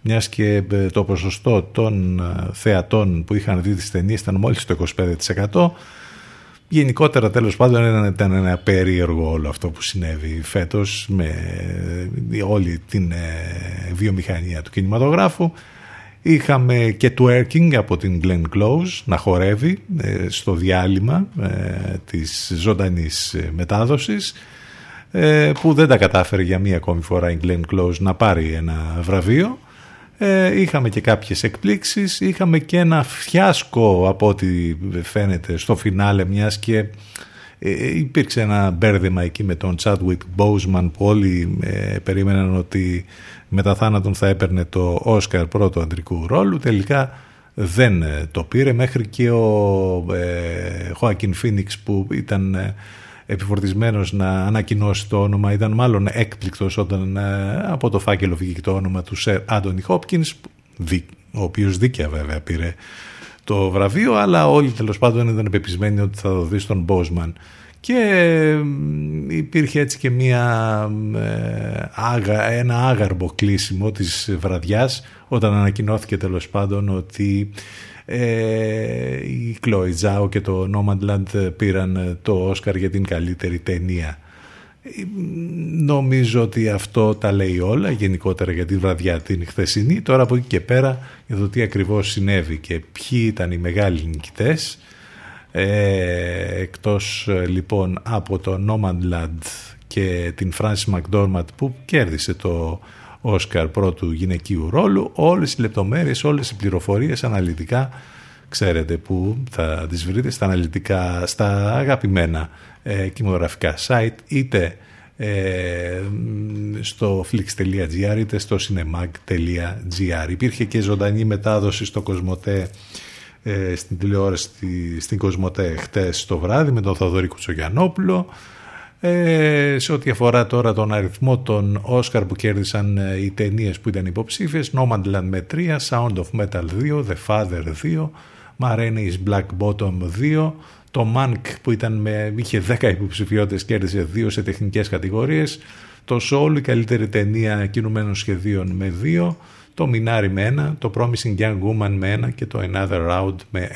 μιας και ε, το ποσοστό των ε, θεατών που είχαν δει τις ταινίες ήταν μόλις το 25%. Γενικότερα τέλος πάντων ήταν ένα περίεργο όλο αυτό που συνέβη φέτος με όλη την βιομηχανία του κινηματογράφου. Είχαμε και twerking από την Glenn Close να χορεύει στο διάλειμμα της ζωντανής μετάδοσης ε, που δεν τα κατάφερε για μία ακόμη φορά η Glenn Close να πάρει ένα βραβείο. Ε, είχαμε και κάποιες εκπλήξεις, είχαμε και ένα φιάσκο από ό,τι φαίνεται στο φινάλε μιας και ε, υπήρξε ένα μπέρδεμα εκεί με τον Chadwick Boseman που όλοι ε, περίμεναν ότι μετά θάνατον θα έπαιρνε το Όσκαρ πρώτο αντρικού ρόλου. Τελικά δεν το πήρε μέχρι και ο Joaquin Phoenix που ήταν επιφορτισμένος να ανακοινώσει το όνομα. Ήταν μάλλον έκπληκτος όταν ε, από το φάκελο βγήκε το όνομα του Σερ Άντωνι Χόπκινς ο οποίος δίκαια βέβαια πήρε το βραβείο αλλά όλοι τέλος πάντων ήταν πεπισμένοι ότι θα δοθεί στον Μπόσμαν. Και υπήρχε έτσι και μια, ε, ένα άγαρμπο κλείσιμο της βραδιάς όταν ανακοινώθηκε τέλος πάντων ότι ε, η Chloe Zhao και το Nomadland πήραν το Όσκαρ για την καλύτερη ταινία. Νομίζω ότι αυτό τα λέει όλα γενικότερα για τη βραδιά την χθεσινή. Τώρα από εκεί και πέρα για το τι ακριβώς συνέβη και ποιοι ήταν οι μεγάλοι νικητές. Ε, εκτός λοιπόν από το Nomadland και την Frances McDormand που κέρδισε το Όσκαρ πρώτου γυναικείου ρόλου, όλες οι λεπτομέρειες, όλες οι πληροφορίες αναλυτικά ξέρετε που θα τις βρείτε στα αναλυτικά, στα αγαπημένα ε, κινηματογραφικά site είτε ε, στο flix.gr είτε στο cinemag.gr Υπήρχε και ζωντανή μετάδοση στο Κοσμοτέ ε, στην τηλεόραση στην Κοσμοτέ χτες το βράδυ με τον Θοδωρή Κουτσογιανόπουλο ε, σε ό,τι αφορά τώρα τον αριθμό των Όσκαρ που κέρδισαν ε, οι ταινίες που ήταν υποψήφιες Nomadland με 3, Sound of Metal 2, The Father 2, Maraine's Black Bottom 2, το Mank που ήταν με, είχε 10 υποψηφιότητες κέρδισε 2 σε τεχνικές κατηγορίες, το Soul η καλύτερη ταινία κινουμένων σχεδίων με 2, το Minari με 1, το Promising Young Woman με 1 και το Another Round με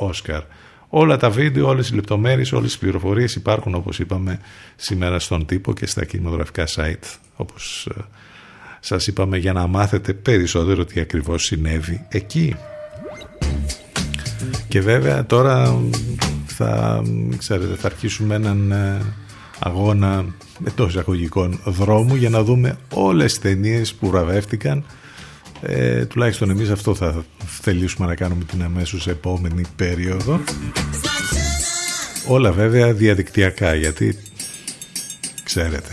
1 Oscar. Όλα τα βίντεο, όλες οι λεπτομέρειες, όλες οι πληροφορίες υπάρχουν όπως είπαμε σήμερα στον τύπο και στα κινηματογραφικά site όπως ε, σας είπαμε για να μάθετε περισσότερο τι ακριβώς συνέβη εκεί. Και βέβαια τώρα θα, ξέρετε, θα αρχίσουμε έναν ε, αγώνα με εισαγωγικών δρόμου για να δούμε όλες τις ταινίες που βραβεύτηκαν ε, τουλάχιστον εμείς αυτό θα θελήσουμε να κάνουμε την αμέσως επόμενη περίοδο. Όλα βέβαια διαδικτυακά γιατί ξέρετε.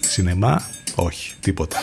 Σινεμά όχι τίποτα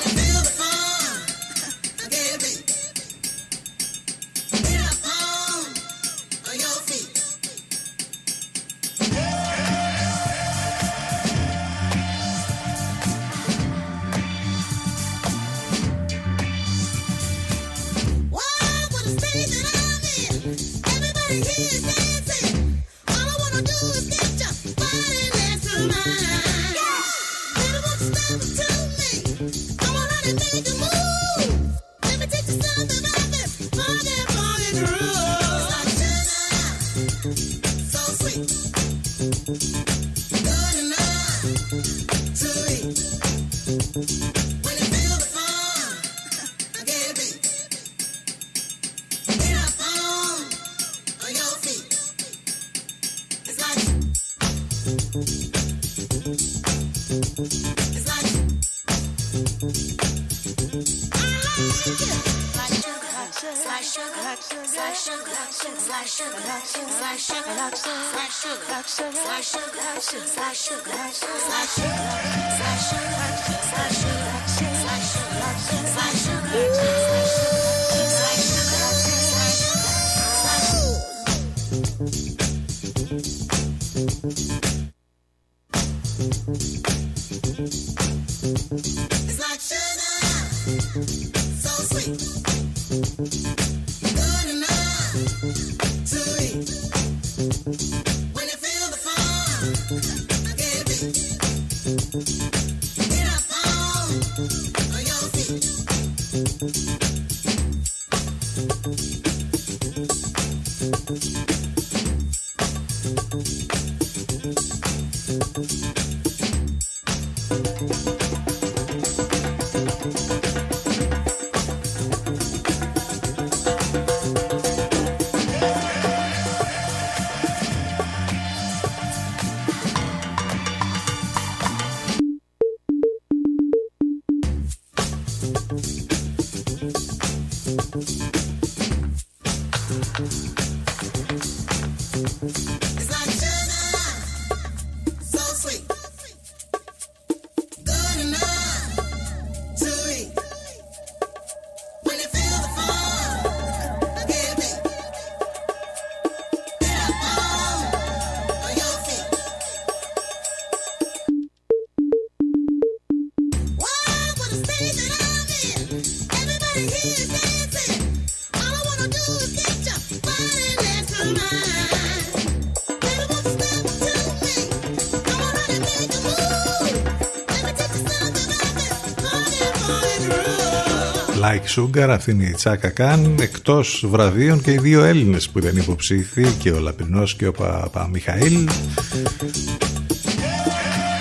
Like Sugar, αυτή είναι η Τσάκα Καν, εκτός βραβείων και οι δύο Έλληνες που ήταν υποψήφοι και ο Λαπρινός και ο Παπαμιχαήλ.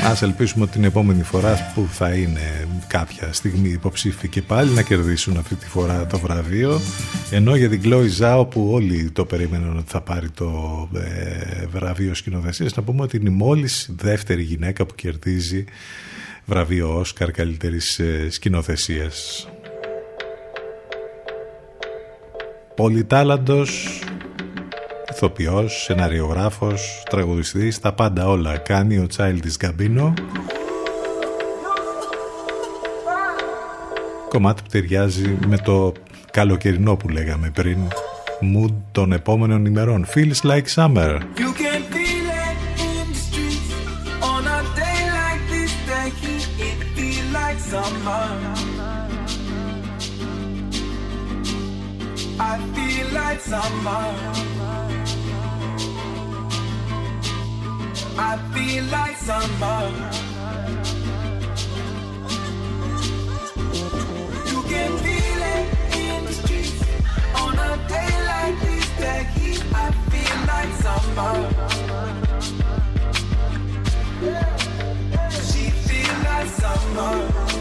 Ας ελπίσουμε ότι την επόμενη φορά που θα είναι κάποια στιγμή υποψήφοι και πάλι να κερδίσουν αυτή τη φορά το βραβείο ενώ για την Chloe Zhao που όλοι το περίμεναν ότι θα πάρει το ε, βραβείο σκηνοθεσίας να πούμε ότι είναι η μόλις δεύτερη γυναίκα που κερδίζει βραβείο Όσκαρ καλύτερης ε, σκηνοθεσίας. Πολυτάλαντος, ηθοποιός, σεναριογράφος, τραγουδιστής, τα πάντα όλα κάνει ο Childish Gambino. Κομμάτι που ταιριάζει με το καλοκαιρινό που λέγαμε πριν, mood των επόμενων ημερών. Feels like summer.
I feel like summer. I feel like summer. You can feel it in the streets on a day like this. The heat, I feel like summer. She feel like summer.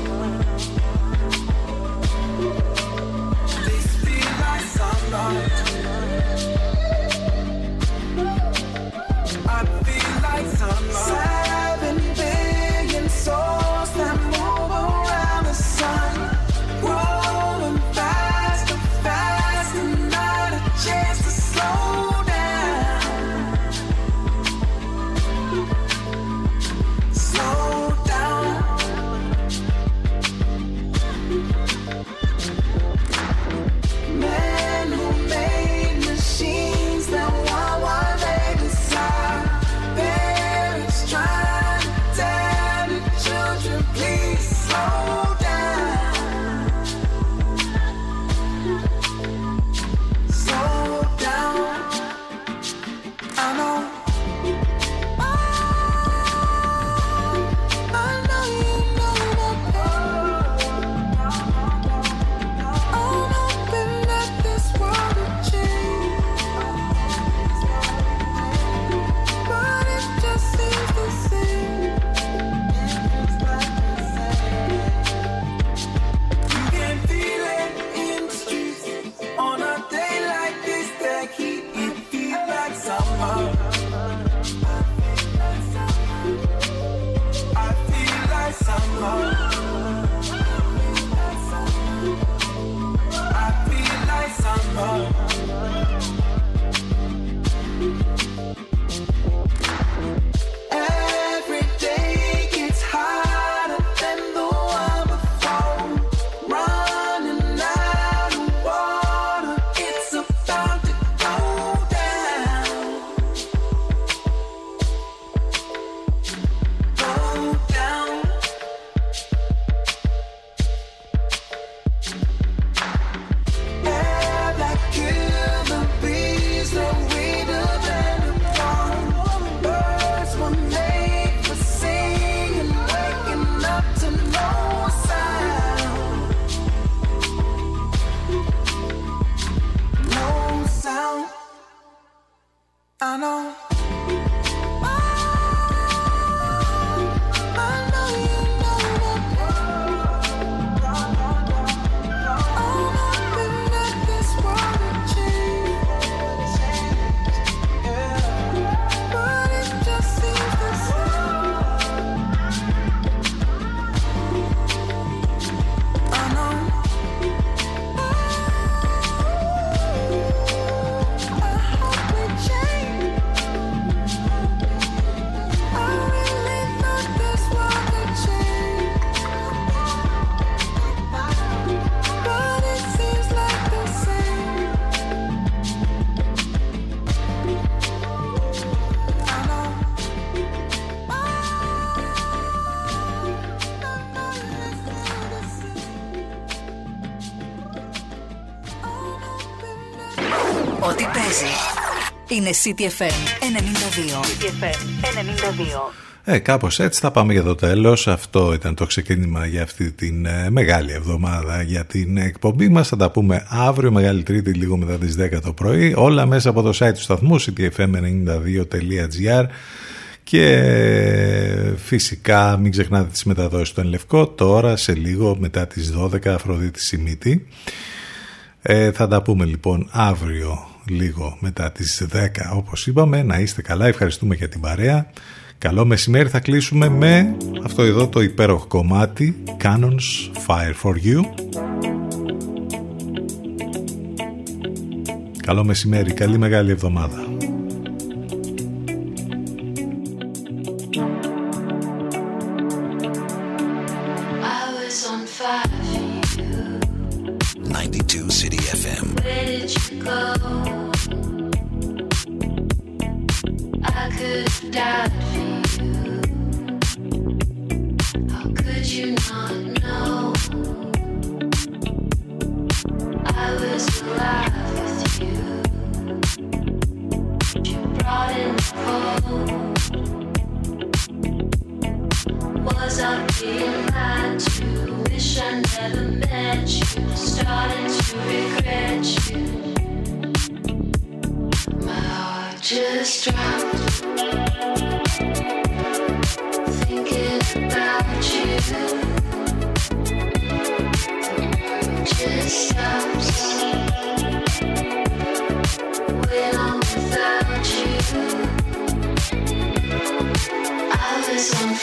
Είναι CTFM 92.
CTFM 92.
Ε, κάπως έτσι θα πάμε για το τέλος. Αυτό ήταν το ξεκίνημα για αυτή την ε, μεγάλη εβδομάδα για την εκπομπή μας. Θα τα πούμε αύριο, Μεγάλη Τρίτη, λίγο μετά τις 10 το πρωί. Όλα μέσα από το site του σταθμού, ctfm92.gr και φυσικά μην ξεχνάτε τις μεταδόσεις του Λευκό τώρα σε λίγο μετά τις 12 Αφροδίτη Σιμίτη. Ε, θα τα πούμε λοιπόν αύριο λίγο μετά τις 10 όπως είπαμε. Να είστε καλά, ευχαριστούμε για την παρέα. Καλό μεσημέρι θα κλείσουμε με αυτό εδώ το υπέροχο κομμάτι Canons Fire for You. Καλό μεσημέρι, καλή μεγάλη εβδομάδα.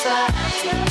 try